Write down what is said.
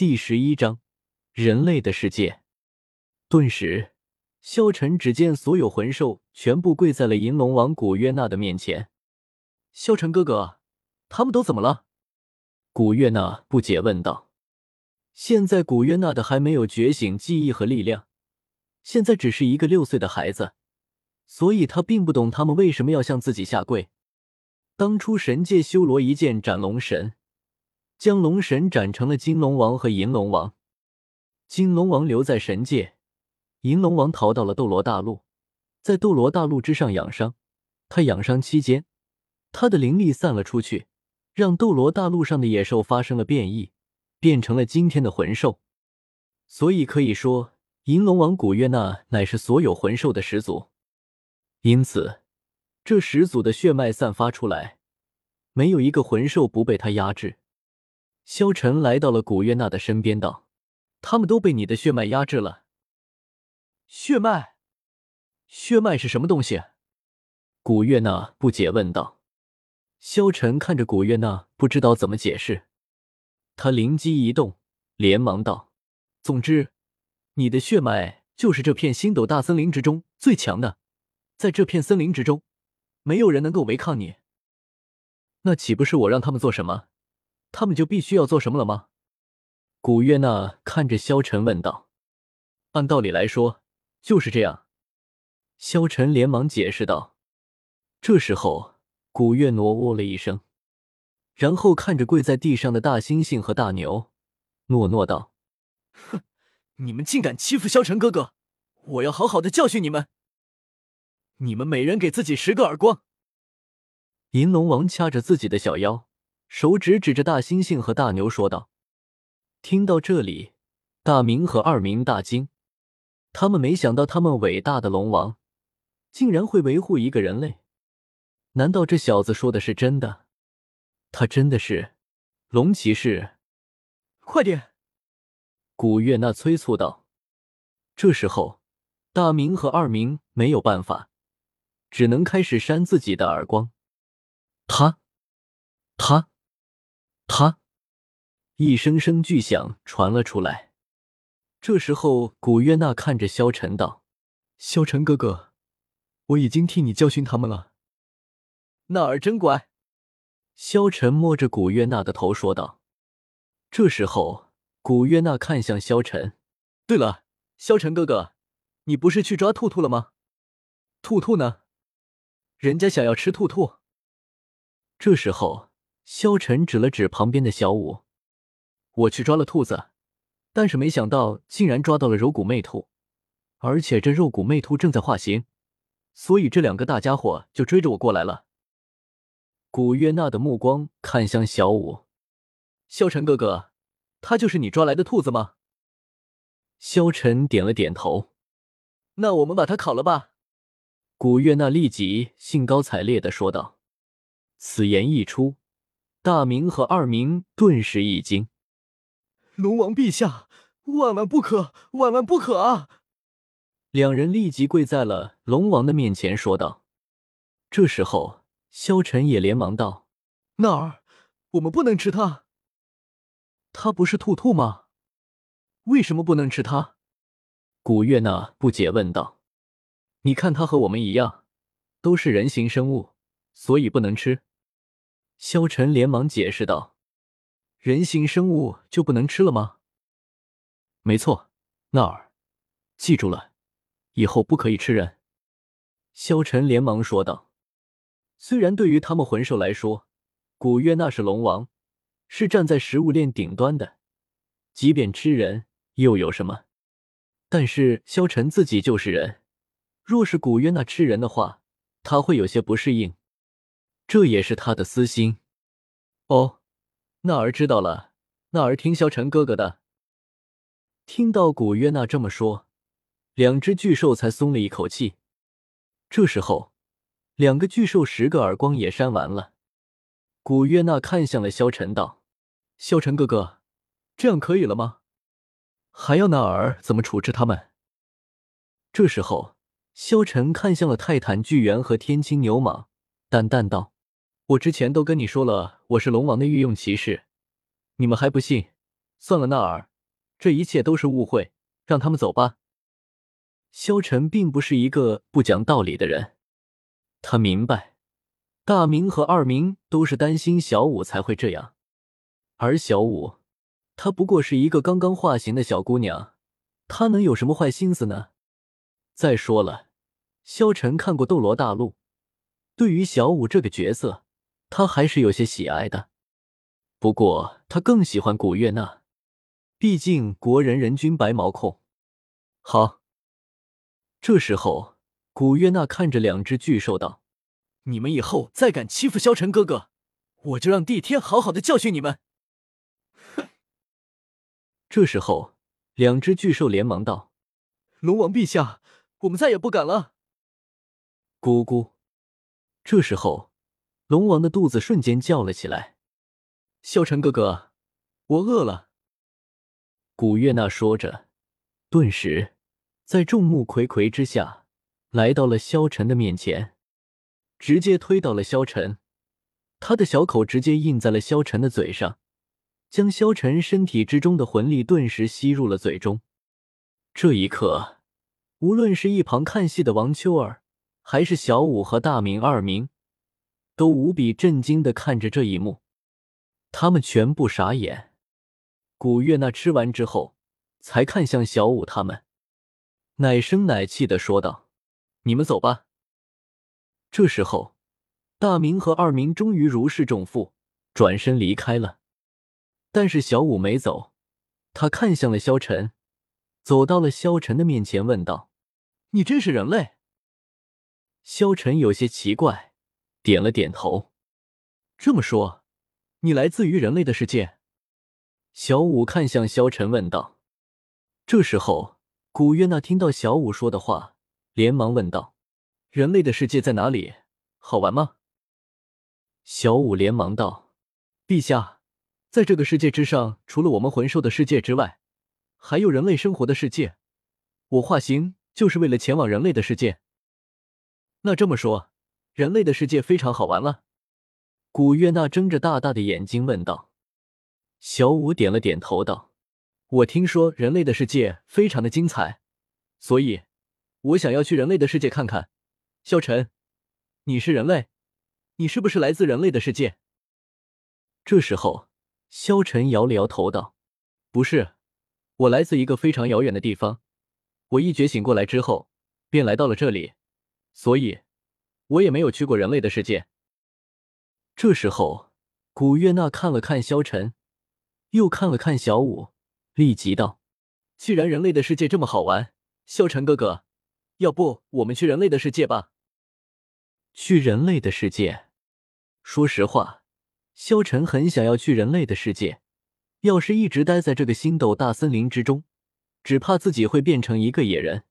第十一章人类的世界。顿时，萧晨只见所有魂兽全部跪在了银龙王古月娜的面前。萧晨哥哥，他们都怎么了？古月娜不解问道。现在古月娜的还没有觉醒记忆和力量，现在只是一个六岁的孩子，所以他并不懂他们为什么要向自己下跪。当初神界修罗一剑斩龙神。将龙神斩成了金龙王和银龙王，金龙王留在神界，银龙王逃到了斗罗大陆，在斗罗大陆之上养伤。他养伤期间，他的灵力散了出去，让斗罗大陆上的野兽发生了变异，变成了今天的魂兽。所以可以说，银龙王古月娜乃是所有魂兽的始祖。因此，这始祖的血脉散发出来，没有一个魂兽不被他压制。萧晨来到了古月娜的身边，道：“他们都被你的血脉压制了。”血脉，血脉是什么东西？古月娜不解问道。萧晨看着古月娜，不知道怎么解释。他灵机一动，连忙道：“总之，你的血脉就是这片星斗大森林之中最强的，在这片森林之中，没有人能够违抗你。那岂不是我让他们做什么？”他们就必须要做什么了吗？古月娜看着萧晨问道。按道理来说，就是这样。萧晨连忙解释道。这时候，古月挪哦了一声，然后看着跪在地上的大猩猩和大牛，诺诺道：“哼，你们竟敢欺负萧晨哥哥，我要好好的教训你们！你们每人给自己十个耳光！”银龙王掐着自己的小腰。手指指着大猩猩和大牛说道：“听到这里，大明和二明大惊，他们没想到他们伟大的龙王竟然会维护一个人类。难道这小子说的是真的？他真的是龙骑士？快点！”古月娜催促道。这时候，大明和二明没有办法，只能开始扇自己的耳光。他，他。他，一声声巨响传了出来。这时候，古月娜看着萧晨道：“萧晨哥哥，我已经替你教训他们了。”那儿真乖。萧晨摸着古月娜的头说道。这时候，古月娜看向萧晨：“对了，萧晨哥哥，你不是去抓兔兔了吗？兔兔呢？人家想要吃兔兔。”这时候。萧晨指了指旁边的小舞，我去抓了兔子，但是没想到竟然抓到了柔骨魅兔，而且这肉骨魅兔正在化形，所以这两个大家伙就追着我过来了。古月娜的目光看向小舞，萧晨哥哥，他就是你抓来的兔子吗？萧晨点了点头，那我们把它烤了吧。古月娜立即兴高采烈的说道。此言一出。大明和二明顿时一惊：“龙王陛下，万万不可，万万不可啊！”两人立即跪在了龙王的面前，说道。这时候，萧晨也连忙道：“那儿，我们不能吃它。它不是兔兔吗？为什么不能吃它？”古月娜不解问道：“你看它和我们一样，都是人形生物，所以不能吃。”萧晨连忙解释道：“人形生物就不能吃了吗？”“没错，那儿，记住了，以后不可以吃人。”萧晨连忙说道。虽然对于他们魂兽来说，古月那是龙王，是站在食物链顶端的，即便吃人又有什么？但是萧晨自己就是人，若是古月那吃人的话，他会有些不适应。这也是他的私心。哦，那儿知道了。那儿听萧晨哥哥的。听到古约娜这么说，两只巨兽才松了一口气。这时候，两个巨兽十个耳光也扇完了。古约娜看向了萧晨，道：“萧晨哥哥，这样可以了吗？还要那儿怎么处置他们？”这时候，萧晨看向了泰坦巨猿和天青牛蟒，淡淡道。我之前都跟你说了，我是龙王的御用骑士，你们还不信？算了，纳尔，这一切都是误会，让他们走吧。萧晨并不是一个不讲道理的人，他明白大明和二明都是担心小五才会这样，而小五，她不过是一个刚刚化形的小姑娘，她能有什么坏心思呢？再说了，萧晨看过《斗罗大陆》，对于小五这个角色，他还是有些喜爱的。不过他更喜欢古月娜，毕竟国人人均白毛控。好。这时候，古月娜看着两只巨兽道：“你们以后再敢欺负萧晨哥哥，我就让帝天好好的教训你们！”哼！这时候，两只巨兽连忙道：“龙王陛下，我们再也不敢了。”咕咕！这时候，龙王的肚子瞬间叫了起来：“萧晨哥哥，我饿了。”古月娜说着，顿时。在众目睽睽之下，来到了萧晨的面前，直接推倒了萧晨，他的小口直接印在了萧晨的嘴上，将萧晨身体之中的魂力顿时吸入了嘴中。这一刻，无论是一旁看戏的王秋儿，还是小五和大明二明，都无比震惊的看着这一幕，他们全部傻眼。古月娜吃完之后，才看向小五他们。奶声奶气的说道：“你们走吧。”这时候，大明和二明终于如释重负，转身离开了。但是小五没走，他看向了萧晨，走到了萧晨的面前，问道：“你真是人类？”萧晨有些奇怪，点了点头。这么说，你来自于人类的世界？小五看向萧晨，问道。这时候。古月娜听到小五说的话，连忙问道：“人类的世界在哪里？好玩吗？”小五连忙道：“陛下，在这个世界之上，除了我们魂兽的世界之外，还有人类生活的世界。我化形就是为了前往人类的世界。那这么说，人类的世界非常好玩了？”古月娜睁着大大的眼睛问道。小五点了点头道。我听说人类的世界非常的精彩，所以我想要去人类的世界看看。萧晨，你是人类，你是不是来自人类的世界？这时候，萧晨摇了摇头道：“不是，我来自一个非常遥远的地方。我一觉醒过来之后，便来到了这里，所以我也没有去过人类的世界。”这时候，古月娜看了看萧晨，又看了看小五。立即道：“既然人类的世界这么好玩，萧晨哥哥，要不我们去人类的世界吧？”去人类的世界。说实话，萧晨很想要去人类的世界。要是一直待在这个星斗大森林之中，只怕自己会变成一个野人。